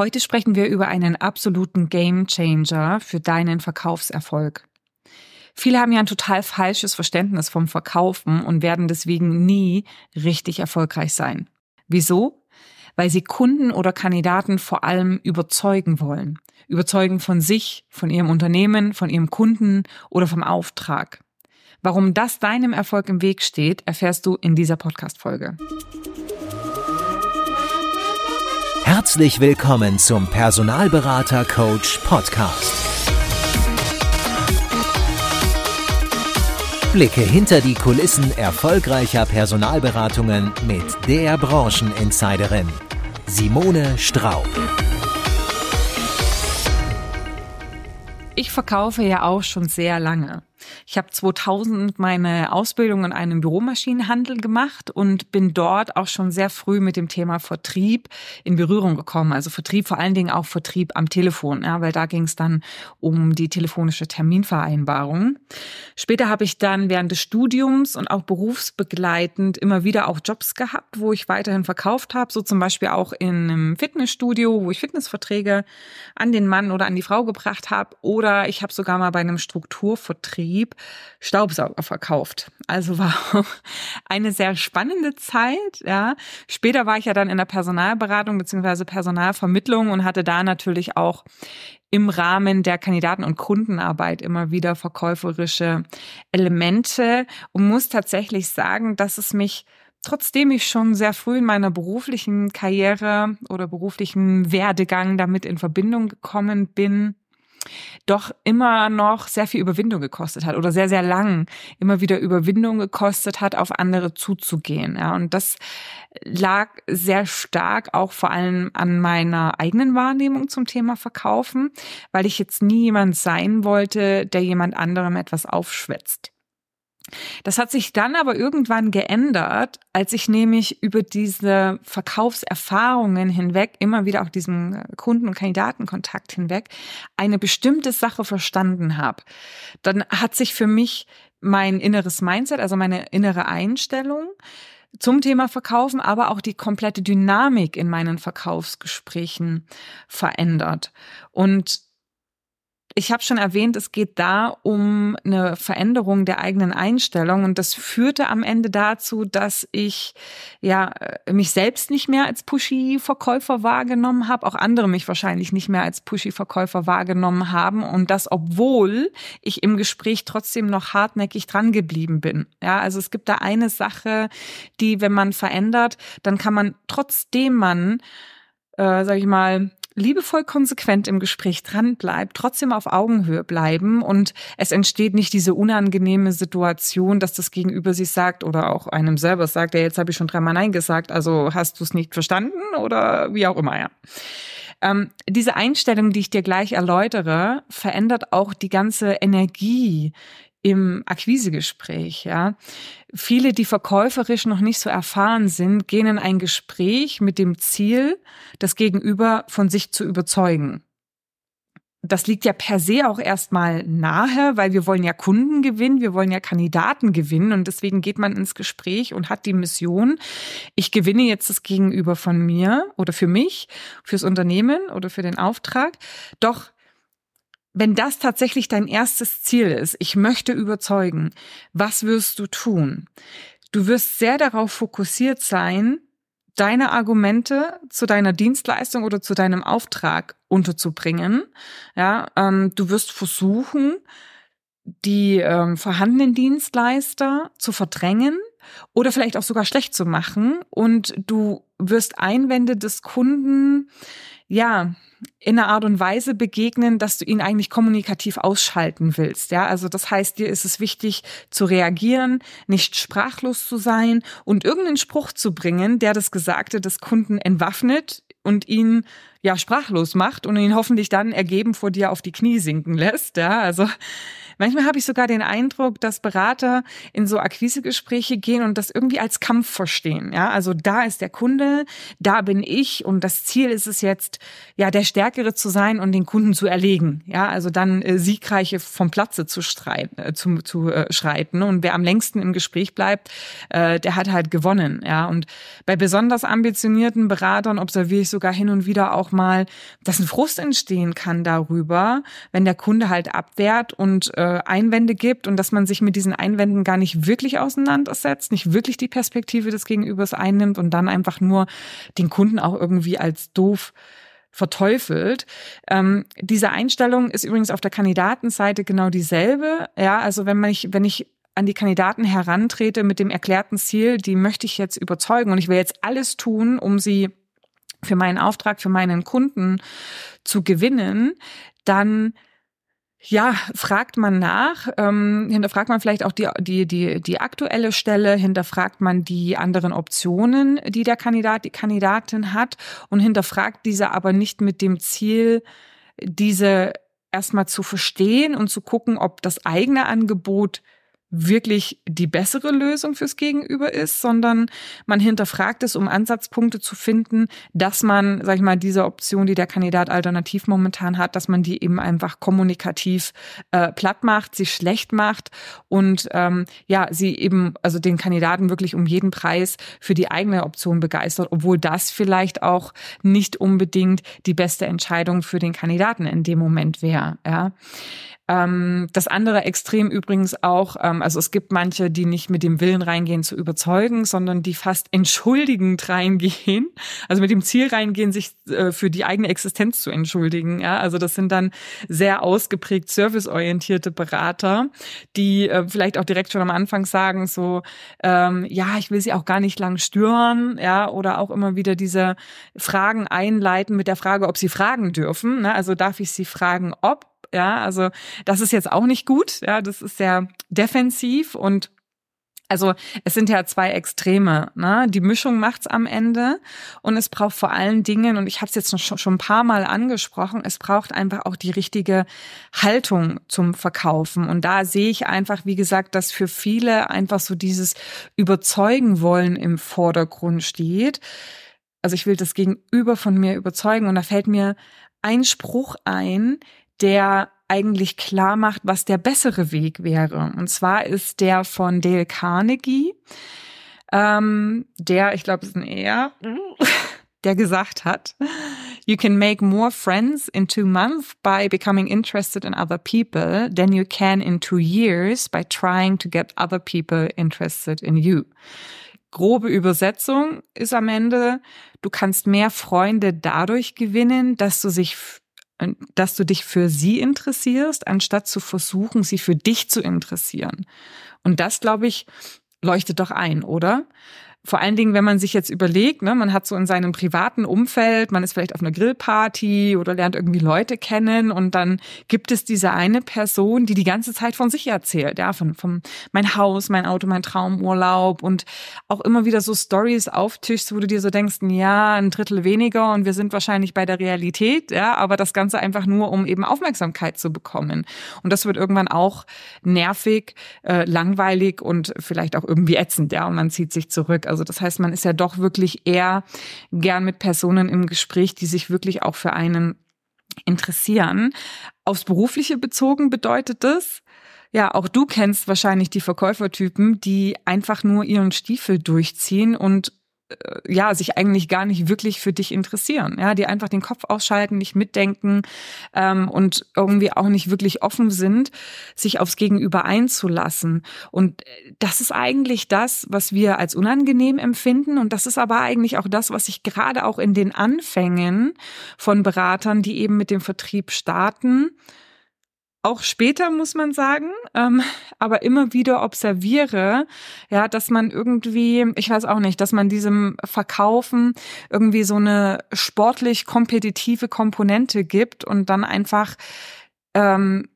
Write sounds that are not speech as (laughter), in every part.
Heute sprechen wir über einen absoluten Game Changer für deinen Verkaufserfolg. Viele haben ja ein total falsches Verständnis vom Verkaufen und werden deswegen nie richtig erfolgreich sein. Wieso? Weil sie Kunden oder Kandidaten vor allem überzeugen wollen. Überzeugen von sich, von ihrem Unternehmen, von ihrem Kunden oder vom Auftrag. Warum das deinem Erfolg im Weg steht, erfährst du in dieser Podcast-Folge. Herzlich willkommen zum Personalberater Coach Podcast. Blicke hinter die Kulissen erfolgreicher Personalberatungen mit der Brancheninsiderin Simone Straub. Ich verkaufe ja auch schon sehr lange. Ich habe 2000 meine Ausbildung in einem Büromaschinenhandel gemacht und bin dort auch schon sehr früh mit dem Thema Vertrieb in Berührung gekommen. Also Vertrieb, vor allen Dingen auch Vertrieb am Telefon, ja, weil da ging es dann um die telefonische Terminvereinbarung. Später habe ich dann während des Studiums und auch berufsbegleitend immer wieder auch Jobs gehabt, wo ich weiterhin verkauft habe, so zum Beispiel auch in einem Fitnessstudio, wo ich Fitnessverträge an den Mann oder an die Frau gebracht habe. Oder ich habe sogar mal bei einem Strukturvertrieb Betrieb Staubsauger verkauft. Also war (laughs) eine sehr spannende Zeit. Ja. Später war ich ja dann in der Personalberatung beziehungsweise Personalvermittlung und hatte da natürlich auch im Rahmen der Kandidaten- und Kundenarbeit immer wieder verkäuferische Elemente und muss tatsächlich sagen, dass es mich trotzdem ich schon sehr früh in meiner beruflichen Karriere oder beruflichen Werdegang damit in Verbindung gekommen bin, doch immer noch sehr viel Überwindung gekostet hat oder sehr, sehr lang immer wieder Überwindung gekostet hat, auf andere zuzugehen. Ja, und das lag sehr stark auch vor allem an meiner eigenen Wahrnehmung zum Thema Verkaufen, weil ich jetzt nie jemand sein wollte, der jemand anderem etwas aufschwätzt. Das hat sich dann aber irgendwann geändert, als ich nämlich über diese Verkaufserfahrungen hinweg, immer wieder auch diesen äh, Kunden- und Kandidatenkontakt hinweg, eine bestimmte Sache verstanden habe. Dann hat sich für mich mein inneres Mindset, also meine innere Einstellung, zum Thema Verkaufen, aber auch die komplette Dynamik in meinen Verkaufsgesprächen verändert. Und ich habe schon erwähnt, es geht da um eine Veränderung der eigenen Einstellung und das führte am Ende dazu, dass ich ja äh, mich selbst nicht mehr als pushy Verkäufer wahrgenommen habe, auch andere mich wahrscheinlich nicht mehr als pushy Verkäufer wahrgenommen haben und das obwohl ich im Gespräch trotzdem noch hartnäckig dran geblieben bin. Ja, also es gibt da eine Sache, die wenn man verändert, dann kann man trotzdem man äh, sag ich mal liebevoll konsequent im Gespräch dran bleibt, trotzdem auf Augenhöhe bleiben und es entsteht nicht diese unangenehme Situation, dass das Gegenüber sich sagt oder auch einem selber sagt, ja, jetzt habe ich schon dreimal Nein gesagt, also hast du es nicht verstanden oder wie auch immer, ja. Ähm, diese Einstellung, die ich dir gleich erläutere, verändert auch die ganze Energie im Akquisegespräch, ja. Viele, die verkäuferisch noch nicht so erfahren sind, gehen in ein Gespräch mit dem Ziel, das Gegenüber von sich zu überzeugen. Das liegt ja per se auch erstmal nahe, weil wir wollen ja Kunden gewinnen, wir wollen ja Kandidaten gewinnen und deswegen geht man ins Gespräch und hat die Mission, ich gewinne jetzt das Gegenüber von mir oder für mich, fürs Unternehmen oder für den Auftrag. Doch wenn das tatsächlich dein erstes Ziel ist, ich möchte überzeugen, was wirst du tun? Du wirst sehr darauf fokussiert sein, deine Argumente zu deiner Dienstleistung oder zu deinem Auftrag unterzubringen. Ja, ähm, du wirst versuchen, die ähm, vorhandenen Dienstleister zu verdrängen oder vielleicht auch sogar schlecht zu machen und du wirst Einwände des Kunden ja, in einer Art und Weise begegnen, dass du ihn eigentlich kommunikativ ausschalten willst. Ja, also das heißt, dir ist es wichtig zu reagieren, nicht sprachlos zu sein und irgendeinen Spruch zu bringen, der das Gesagte des Kunden entwaffnet und ihn ja sprachlos macht und ihn hoffentlich dann ergeben vor dir auf die Knie sinken lässt. Ja, also Manchmal habe ich sogar den Eindruck, dass Berater in so Akquisegespräche gehen und das irgendwie als Kampf verstehen. Ja, also da ist der Kunde, da bin ich und das Ziel ist es jetzt, ja, der Stärkere zu sein und den Kunden zu erlegen. Ja, also dann äh, siegreiche vom Platze zu streiten, äh, zu, zu äh, schreiten. Und wer am längsten im Gespräch bleibt, äh, der hat halt gewonnen. Ja, und bei besonders ambitionierten Beratern observiere ich sogar hin und wieder auch auch mal, dass ein Frust entstehen kann darüber, wenn der Kunde halt abwehrt und äh, Einwände gibt und dass man sich mit diesen Einwänden gar nicht wirklich auseinandersetzt, nicht wirklich die Perspektive des Gegenübers einnimmt und dann einfach nur den Kunden auch irgendwie als doof verteufelt. Ähm, diese Einstellung ist übrigens auf der Kandidatenseite genau dieselbe. Ja, also wenn man ich, wenn ich an die Kandidaten herantrete mit dem erklärten Ziel, die möchte ich jetzt überzeugen und ich will jetzt alles tun, um sie für meinen Auftrag, für meinen Kunden zu gewinnen, dann ja, fragt man nach, ähm, hinterfragt man vielleicht auch die, die, die, die aktuelle Stelle, hinterfragt man die anderen Optionen, die der Kandidat, die Kandidatin hat und hinterfragt diese aber nicht mit dem Ziel, diese erstmal zu verstehen und zu gucken, ob das eigene Angebot wirklich die bessere Lösung fürs Gegenüber ist, sondern man hinterfragt es, um Ansatzpunkte zu finden, dass man, sag ich mal, diese Option, die der Kandidat alternativ momentan hat, dass man die eben einfach kommunikativ äh, platt macht, sie schlecht macht und ähm, ja, sie eben, also den Kandidaten wirklich um jeden Preis für die eigene Option begeistert, obwohl das vielleicht auch nicht unbedingt die beste Entscheidung für den Kandidaten in dem Moment wäre. Ja. Ähm, das andere Extrem übrigens auch, ähm, also es gibt manche, die nicht mit dem Willen reingehen zu überzeugen, sondern die fast entschuldigend reingehen, also mit dem Ziel reingehen, sich äh, für die eigene Existenz zu entschuldigen. Ja, also das sind dann sehr ausgeprägt serviceorientierte Berater, die äh, vielleicht auch direkt schon am Anfang sagen so, ähm, ja, ich will sie auch gar nicht lang stören, ja, oder auch immer wieder diese Fragen einleiten mit der Frage, ob sie fragen dürfen. Ne? Also darf ich sie fragen, ob ja, also das ist jetzt auch nicht gut. Ja, das ist sehr defensiv und also es sind ja zwei Extreme. Ne? Die Mischung macht's am Ende und es braucht vor allen Dingen, und ich habe es jetzt schon, schon ein paar Mal angesprochen, es braucht einfach auch die richtige Haltung zum Verkaufen. Und da sehe ich einfach, wie gesagt, dass für viele einfach so dieses Überzeugen wollen im Vordergrund steht. Also ich will das Gegenüber von mir überzeugen und da fällt mir ein Spruch ein, der eigentlich klar macht, was der bessere Weg wäre. Und zwar ist der von Dale Carnegie, ähm, der, ich glaube, es ist ein Er, der gesagt hat, You can make more friends in two months by becoming interested in other people than you can in two years by trying to get other people interested in you. Grobe Übersetzung ist am Ende, du kannst mehr Freunde dadurch gewinnen, dass du sich dass du dich für sie interessierst, anstatt zu versuchen, sie für dich zu interessieren. Und das, glaube ich, leuchtet doch ein, oder? Vor allen Dingen, wenn man sich jetzt überlegt, ne, man hat so in seinem privaten Umfeld, man ist vielleicht auf einer Grillparty oder lernt irgendwie Leute kennen und dann gibt es diese eine Person, die die ganze Zeit von sich erzählt, ja, von, von mein Haus, mein Auto, mein Traumurlaub und auch immer wieder so Stories auftischst, wo du dir so denkst, ja, ein Drittel weniger und wir sind wahrscheinlich bei der Realität, ja, aber das Ganze einfach nur, um eben Aufmerksamkeit zu bekommen. Und das wird irgendwann auch nervig, äh, langweilig und vielleicht auch irgendwie ätzend, ja, und man zieht sich zurück. Also das heißt, man ist ja doch wirklich eher gern mit Personen im Gespräch, die sich wirklich auch für einen interessieren. Aufs Berufliche bezogen bedeutet das, ja, auch du kennst wahrscheinlich die Verkäufertypen, die einfach nur ihren Stiefel durchziehen und ja, sich eigentlich gar nicht wirklich für dich interessieren, ja, die einfach den Kopf ausschalten, nicht mitdenken ähm, und irgendwie auch nicht wirklich offen sind, sich aufs Gegenüber einzulassen. Und äh, das ist eigentlich das, was wir als unangenehm empfinden. Und das ist aber eigentlich auch das, was sich gerade auch in den Anfängen von Beratern, die eben mit dem Vertrieb starten, auch später muss man sagen, ähm, aber immer wieder observiere, ja, dass man irgendwie, ich weiß auch nicht, dass man diesem Verkaufen irgendwie so eine sportlich kompetitive Komponente gibt und dann einfach ähm,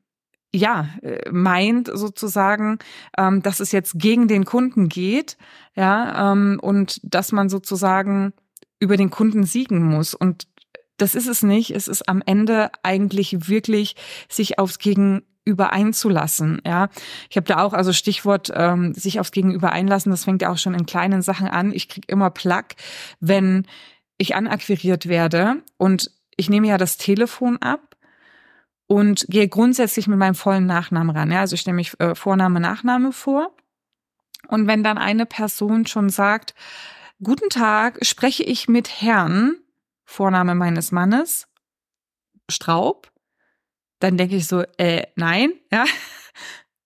ja, äh, meint sozusagen, ähm, dass es jetzt gegen den Kunden geht, ja, ähm, und dass man sozusagen über den Kunden siegen muss. Und das ist es nicht. Es ist am Ende eigentlich wirklich, sich aufs Gegenüber einzulassen. Ja, ich habe da auch also Stichwort ähm, sich aufs Gegenüber einlassen. Das fängt ja auch schon in kleinen Sachen an. Ich krieg immer Plack, wenn ich anakquiriert werde und ich nehme ja das Telefon ab und gehe grundsätzlich mit meinem vollen Nachnamen ran. Ja, also ich stelle mich äh, Vorname, Nachname vor. Und wenn dann eine Person schon sagt, Guten Tag, spreche ich mit Herrn, Vorname meines Mannes, Straub, dann denke ich so, äh, nein, ja.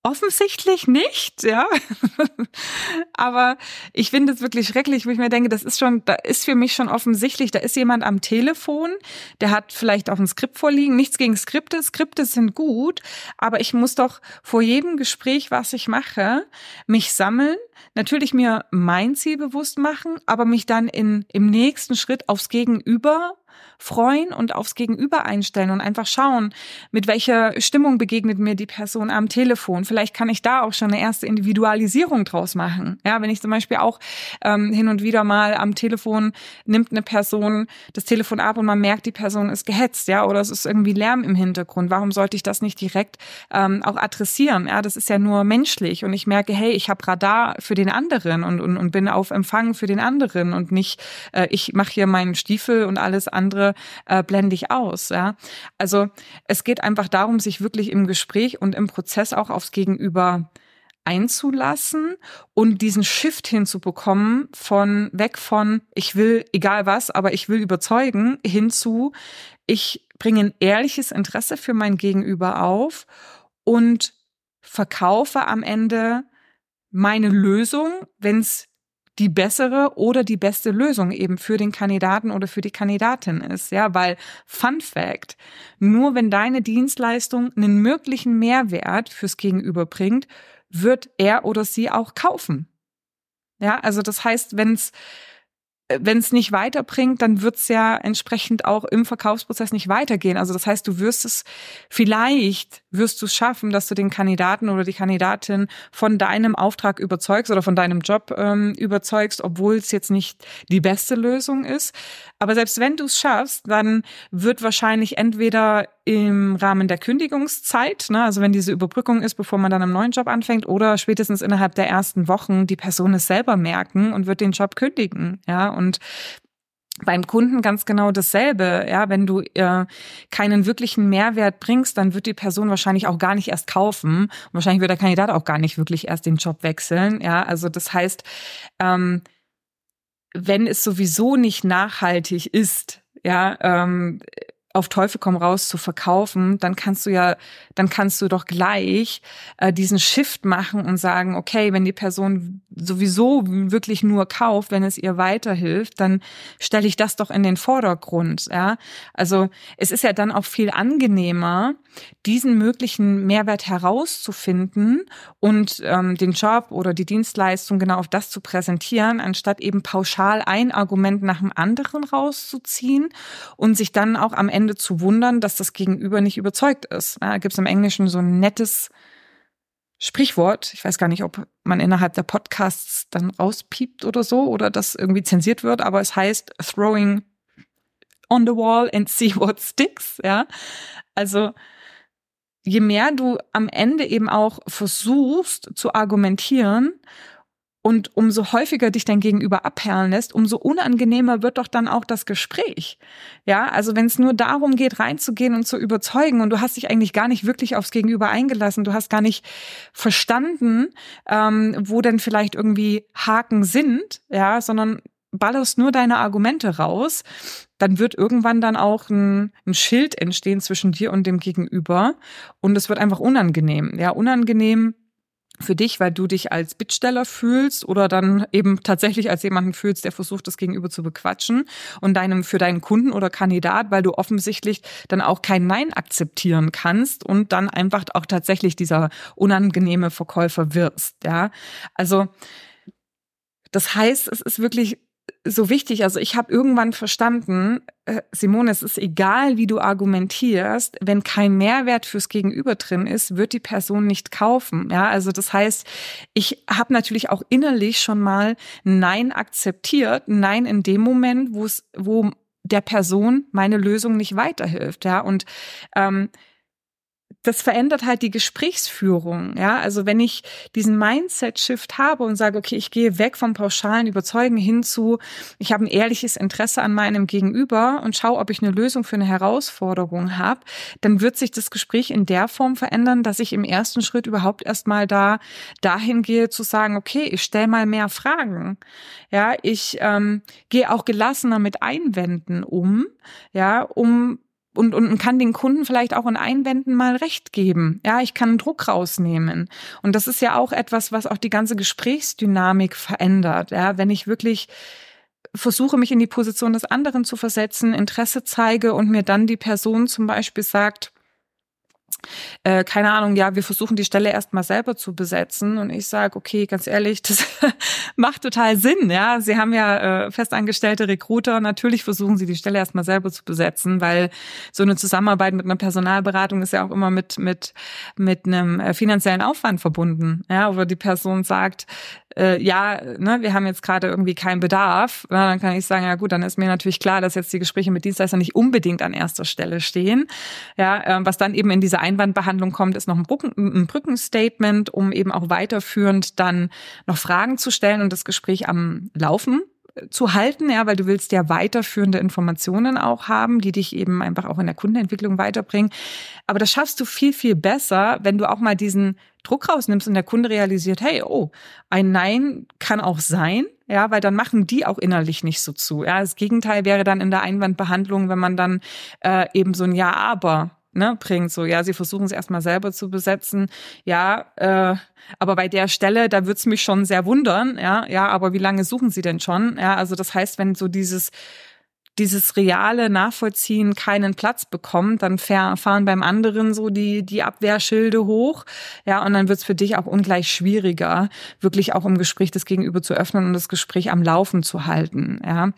Offensichtlich nicht, ja. (laughs) Aber ich finde es wirklich schrecklich, wo ich mir denke, das ist schon, da ist für mich schon offensichtlich, da ist jemand am Telefon, der hat vielleicht auch ein Skript vorliegen. Nichts gegen Skripte, Skripte sind gut, aber ich muss doch vor jedem Gespräch, was ich mache, mich sammeln, natürlich mir mein Ziel bewusst machen, aber mich dann in, im nächsten Schritt aufs Gegenüber freuen und aufs Gegenüber einstellen und einfach schauen, mit welcher Stimmung begegnet mir die Person am Telefon. Vielleicht kann ich da auch schon eine erste Individualisierung draus machen. Ja, wenn ich zum Beispiel auch ähm, hin und wieder mal am Telefon nimmt eine Person das Telefon ab und man merkt, die Person ist gehetzt, ja, oder es ist irgendwie Lärm im Hintergrund. Warum sollte ich das nicht direkt ähm, auch adressieren? Ja, das ist ja nur menschlich und ich merke, hey, ich habe Radar für den anderen und, und, und bin auf Empfang für den anderen und nicht, äh, ich mache hier meinen Stiefel und alles andere äh, blende ich aus. Ja? Also es geht einfach darum, sich wirklich im Gespräch und im Prozess auch aufs Gegenüber einzulassen und diesen Shift hinzubekommen von weg von ich will egal was, aber ich will überzeugen hinzu ich bringe ein ehrliches Interesse für mein Gegenüber auf und verkaufe am Ende meine Lösung, wenn es die bessere oder die beste Lösung eben für den Kandidaten oder für die Kandidatin ist. Ja, weil Fun Fact, nur wenn deine Dienstleistung einen möglichen Mehrwert fürs Gegenüber bringt, wird er oder sie auch kaufen. Ja, also das heißt, wenn es wenn es nicht weiterbringt, dann wird es ja entsprechend auch im Verkaufsprozess nicht weitergehen. Also das heißt, du wirst es vielleicht wirst du es schaffen, dass du den Kandidaten oder die Kandidatin von deinem Auftrag überzeugst oder von deinem Job ähm, überzeugst, obwohl es jetzt nicht die beste Lösung ist. Aber selbst wenn du es schaffst, dann wird wahrscheinlich entweder im Rahmen der Kündigungszeit, ne, also wenn diese Überbrückung ist, bevor man dann einen neuen Job anfängt, oder spätestens innerhalb der ersten Wochen die Person es selber merken und wird den Job kündigen. Ja, und beim Kunden ganz genau dasselbe. Ja, wenn du äh, keinen wirklichen Mehrwert bringst, dann wird die Person wahrscheinlich auch gar nicht erst kaufen. Und wahrscheinlich wird der Kandidat auch gar nicht wirklich erst den Job wechseln. Ja, also das heißt, ähm, wenn es sowieso nicht nachhaltig ist, ja, ähm, auf Teufel komm raus zu verkaufen, dann kannst du ja, dann kannst du doch gleich äh, diesen Shift machen und sagen, okay, wenn die Person sowieso wirklich nur kauft, wenn es ihr weiterhilft, dann stelle ich das doch in den Vordergrund. Ja, also es ist ja dann auch viel angenehmer, diesen möglichen Mehrwert herauszufinden und ähm, den Job oder die Dienstleistung genau auf das zu präsentieren, anstatt eben pauschal ein Argument nach dem anderen rauszuziehen und sich dann auch am Ende zu wundern, dass das Gegenüber nicht überzeugt ist. Ja, Gibt es im Englischen so ein nettes Sprichwort. Ich weiß gar nicht, ob man innerhalb der Podcasts dann rauspiept oder so oder das irgendwie zensiert wird, aber es heißt throwing on the wall and see what sticks. Ja, also je mehr du am Ende eben auch versuchst zu argumentieren und umso häufiger dich dein Gegenüber abperlen lässt, umso unangenehmer wird doch dann auch das Gespräch. Ja, also wenn es nur darum geht, reinzugehen und zu überzeugen und du hast dich eigentlich gar nicht wirklich aufs Gegenüber eingelassen, du hast gar nicht verstanden, ähm, wo denn vielleicht irgendwie Haken sind, ja, sondern ballerst nur deine Argumente raus, dann wird irgendwann dann auch ein, ein, Schild entstehen zwischen dir und dem Gegenüber und es wird einfach unangenehm. Ja, unangenehm für dich, weil du dich als Bittsteller fühlst oder dann eben tatsächlich als jemanden fühlst, der versucht, das Gegenüber zu bequatschen und deinem für deinen Kunden oder Kandidat, weil du offensichtlich dann auch kein Nein akzeptieren kannst und dann einfach auch tatsächlich dieser unangenehme Verkäufer wirst. Ja, also das heißt, es ist wirklich so wichtig. Also ich habe irgendwann verstanden, äh, Simone, es ist egal, wie du argumentierst, wenn kein Mehrwert fürs Gegenüber drin ist, wird die Person nicht kaufen. Ja, also das heißt, ich habe natürlich auch innerlich schon mal Nein akzeptiert, Nein in dem Moment, wo es, wo der Person meine Lösung nicht weiterhilft. Ja, und ähm, das verändert halt die Gesprächsführung. Ja, also wenn ich diesen Mindset-Shift habe und sage, okay, ich gehe weg vom pauschalen Überzeugen hin zu, ich habe ein ehrliches Interesse an meinem Gegenüber und schaue, ob ich eine Lösung für eine Herausforderung habe, dann wird sich das Gespräch in der Form verändern, dass ich im ersten Schritt überhaupt erstmal da dahin gehe zu sagen, okay, ich stelle mal mehr Fragen. Ja, ich ähm, gehe auch gelassener mit Einwänden um, ja, um und, und kann den Kunden vielleicht auch in Einwänden mal recht geben. Ja, ich kann Druck rausnehmen. Und das ist ja auch etwas, was auch die ganze Gesprächsdynamik verändert. Ja, wenn ich wirklich versuche, mich in die Position des anderen zu versetzen, Interesse zeige und mir dann die Person zum Beispiel sagt, äh, keine Ahnung, ja, wir versuchen die Stelle erstmal selber zu besetzen. Und ich sage, okay, ganz ehrlich, (laughs) das macht total Sinn, ja. Sie haben ja äh, festangestellte Recruiter, natürlich versuchen sie die Stelle erstmal selber zu besetzen, weil so eine Zusammenarbeit mit einer Personalberatung ist ja auch immer mit mit mit einem äh, finanziellen Aufwand verbunden, ja, wo die Person sagt, äh, ja, ne, wir haben jetzt gerade irgendwie keinen Bedarf, na, dann kann ich sagen, ja gut, dann ist mir natürlich klar, dass jetzt die Gespräche mit Dienstleistern nicht unbedingt an erster Stelle stehen. Ja, äh, was dann eben in diese Einwandbehandlung kommt, ist noch ein, Brücken, ein Brückenstatement, um eben auch weiterführend dann noch Fragen zu stellen und das Gespräch am Laufen zu halten, ja, weil du willst ja weiterführende Informationen auch haben, die dich eben einfach auch in der Kundenentwicklung weiterbringen. Aber das schaffst du viel, viel besser, wenn du auch mal diesen Druck rausnimmst und der Kunde realisiert, hey, oh, ein Nein kann auch sein, ja, weil dann machen die auch innerlich nicht so zu. Ja, das Gegenteil wäre dann in der Einwandbehandlung, wenn man dann äh, eben so ein Ja, aber ne, bringt. So, ja, sie versuchen es erstmal selber zu besetzen. Ja, äh, aber bei der Stelle, da wird's mich schon sehr wundern. Ja, ja, aber wie lange suchen sie denn schon? Ja, also das heißt, wenn so dieses dieses reale Nachvollziehen keinen Platz bekommt, dann fahren beim anderen so die, die Abwehrschilde hoch. Ja, und dann wird's für dich auch ungleich schwieriger, wirklich auch im Gespräch das Gegenüber zu öffnen und das Gespräch am Laufen zu halten. Ja,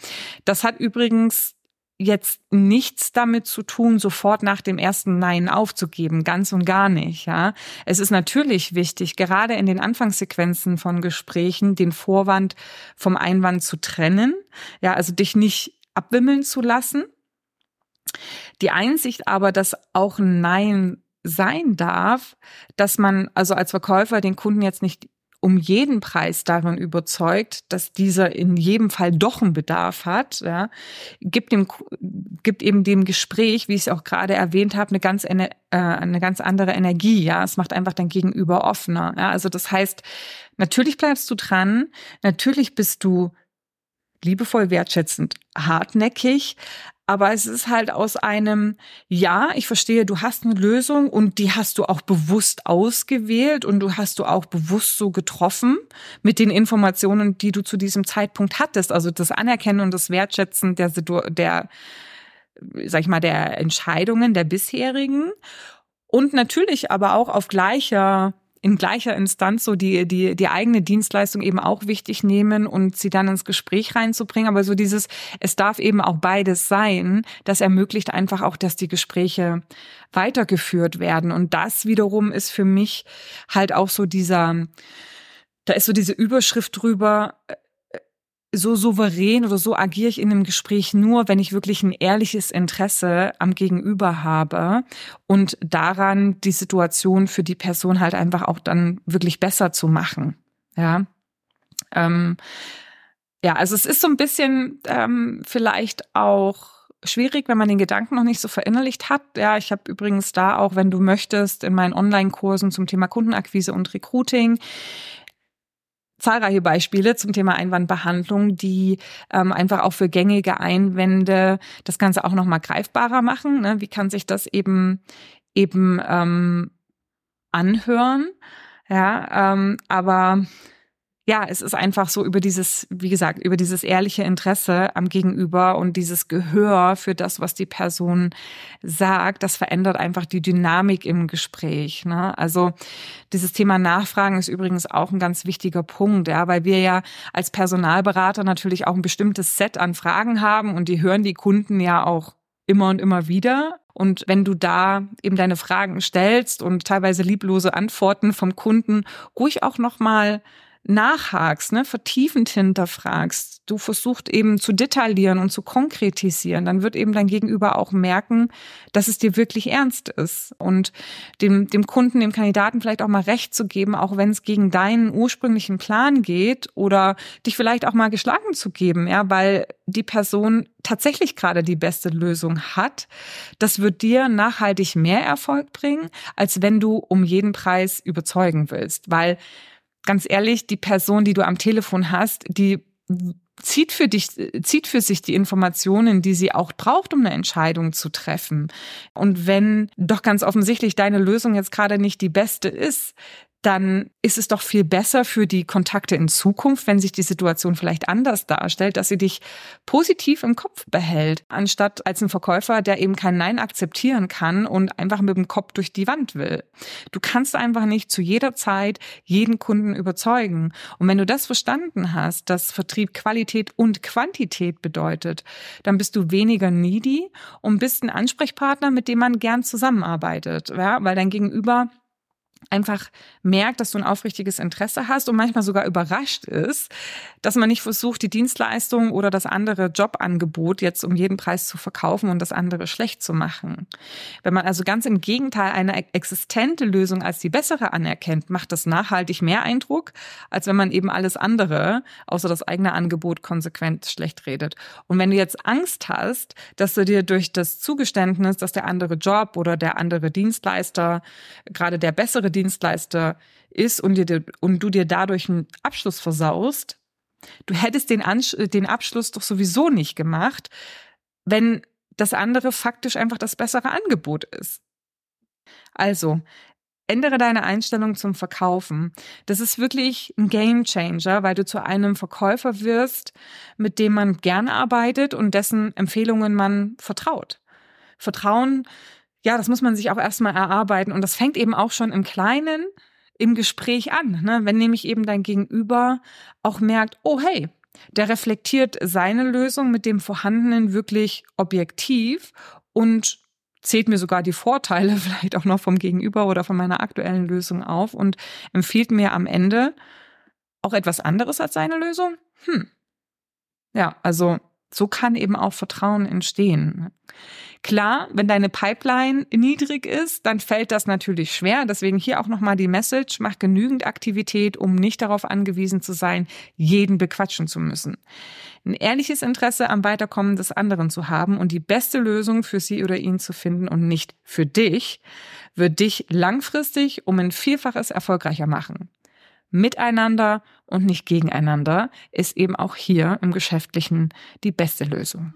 das hat übrigens jetzt nichts damit zu tun, sofort nach dem ersten Nein aufzugeben, ganz und gar nicht, ja. Es ist natürlich wichtig, gerade in den Anfangssequenzen von Gesprächen, den Vorwand vom Einwand zu trennen, ja, also dich nicht abwimmeln zu lassen. Die Einsicht aber, dass auch Nein sein darf, dass man also als Verkäufer den Kunden jetzt nicht um jeden Preis darin überzeugt, dass dieser in jedem Fall doch einen Bedarf hat, ja, gibt dem gibt eben dem Gespräch, wie ich es auch gerade erwähnt habe, eine ganz äh, eine ganz andere Energie, ja, es macht einfach dein Gegenüber offener, ja, also das heißt, natürlich bleibst du dran, natürlich bist du liebevoll wertschätzend hartnäckig, aber es ist halt aus einem, ja, ich verstehe, du hast eine Lösung und die hast du auch bewusst ausgewählt und du hast du auch bewusst so getroffen mit den Informationen, die du zu diesem Zeitpunkt hattest. Also das Anerkennen und das Wertschätzen der, der sag ich mal, der Entscheidungen der bisherigen. Und natürlich aber auch auf gleicher in gleicher Instanz so die, die, die eigene Dienstleistung eben auch wichtig nehmen und sie dann ins Gespräch reinzubringen. Aber so dieses, es darf eben auch beides sein, das ermöglicht einfach auch, dass die Gespräche weitergeführt werden. Und das wiederum ist für mich halt auch so dieser, da ist so diese Überschrift drüber, so souverän oder so agiere ich in einem Gespräch nur, wenn ich wirklich ein ehrliches Interesse am Gegenüber habe und daran die Situation für die Person halt einfach auch dann wirklich besser zu machen. Ja. Ähm, ja, also es ist so ein bisschen ähm, vielleicht auch schwierig, wenn man den Gedanken noch nicht so verinnerlicht hat. Ja, ich habe übrigens da auch, wenn du möchtest, in meinen Online-Kursen zum Thema Kundenakquise und Recruiting zahlreiche Beispiele zum Thema Einwandbehandlung, die ähm, einfach auch für gängige Einwände das Ganze auch nochmal greifbarer machen. Ne? Wie kann sich das eben eben ähm, anhören? Ja, ähm, aber ja, es ist einfach so über dieses, wie gesagt, über dieses ehrliche Interesse am Gegenüber und dieses Gehör für das, was die Person sagt, das verändert einfach die Dynamik im Gespräch. Ne? Also dieses Thema Nachfragen ist übrigens auch ein ganz wichtiger Punkt, ja, weil wir ja als Personalberater natürlich auch ein bestimmtes Set an Fragen haben und die hören die Kunden ja auch immer und immer wieder. Und wenn du da eben deine Fragen stellst und teilweise lieblose Antworten vom Kunden ruhig auch nochmal nachhakst, ne, vertiefend hinterfragst, du versuchst eben zu detaillieren und zu konkretisieren, dann wird eben dein Gegenüber auch merken, dass es dir wirklich ernst ist und dem, dem Kunden, dem Kandidaten vielleicht auch mal recht zu geben, auch wenn es gegen deinen ursprünglichen Plan geht oder dich vielleicht auch mal geschlagen zu geben, ja, weil die Person tatsächlich gerade die beste Lösung hat. Das wird dir nachhaltig mehr Erfolg bringen, als wenn du um jeden Preis überzeugen willst, weil ganz ehrlich, die Person, die du am Telefon hast, die zieht für dich, zieht für sich die Informationen, die sie auch braucht, um eine Entscheidung zu treffen. Und wenn doch ganz offensichtlich deine Lösung jetzt gerade nicht die beste ist, dann ist es doch viel besser für die Kontakte in Zukunft, wenn sich die Situation vielleicht anders darstellt, dass sie dich positiv im Kopf behält, anstatt als ein Verkäufer, der eben kein Nein akzeptieren kann und einfach mit dem Kopf durch die Wand will. Du kannst einfach nicht zu jeder Zeit jeden Kunden überzeugen. Und wenn du das verstanden hast, dass Vertrieb Qualität und Quantität bedeutet, dann bist du weniger needy und bist ein Ansprechpartner, mit dem man gern zusammenarbeitet, ja, weil dein Gegenüber einfach merkt, dass du ein aufrichtiges Interesse hast und manchmal sogar überrascht ist, dass man nicht versucht, die Dienstleistung oder das andere Jobangebot jetzt um jeden Preis zu verkaufen und das andere schlecht zu machen. Wenn man also ganz im Gegenteil eine existente Lösung als die bessere anerkennt, macht das nachhaltig mehr Eindruck, als wenn man eben alles andere, außer das eigene Angebot, konsequent schlecht redet. Und wenn du jetzt Angst hast, dass du dir durch das Zugeständnis, dass der andere Job oder der andere Dienstleister gerade der bessere Dienstleister ist und, dir, und du dir dadurch einen Abschluss versaust, du hättest den, Ansch den Abschluss doch sowieso nicht gemacht, wenn das andere faktisch einfach das bessere Angebot ist. Also, ändere deine Einstellung zum Verkaufen. Das ist wirklich ein Game Changer, weil du zu einem Verkäufer wirst, mit dem man gerne arbeitet und dessen Empfehlungen man vertraut. Vertrauen ja, das muss man sich auch erstmal erarbeiten. Und das fängt eben auch schon im Kleinen im Gespräch an. Ne? Wenn nämlich eben dein Gegenüber auch merkt, oh hey, der reflektiert seine Lösung mit dem Vorhandenen wirklich objektiv und zählt mir sogar die Vorteile (laughs) vielleicht auch noch vom Gegenüber oder von meiner aktuellen Lösung auf und empfiehlt mir am Ende auch etwas anderes als seine Lösung. Hm. Ja, also so kann eben auch Vertrauen entstehen. Klar, wenn deine Pipeline niedrig ist, dann fällt das natürlich schwer. Deswegen hier auch nochmal die Message, mach genügend Aktivität, um nicht darauf angewiesen zu sein, jeden bequatschen zu müssen. Ein ehrliches Interesse am Weiterkommen des anderen zu haben und die beste Lösung für sie oder ihn zu finden und nicht für dich, wird dich langfristig um ein Vielfaches erfolgreicher machen miteinander und nicht gegeneinander ist eben auch hier im Geschäftlichen die beste Lösung.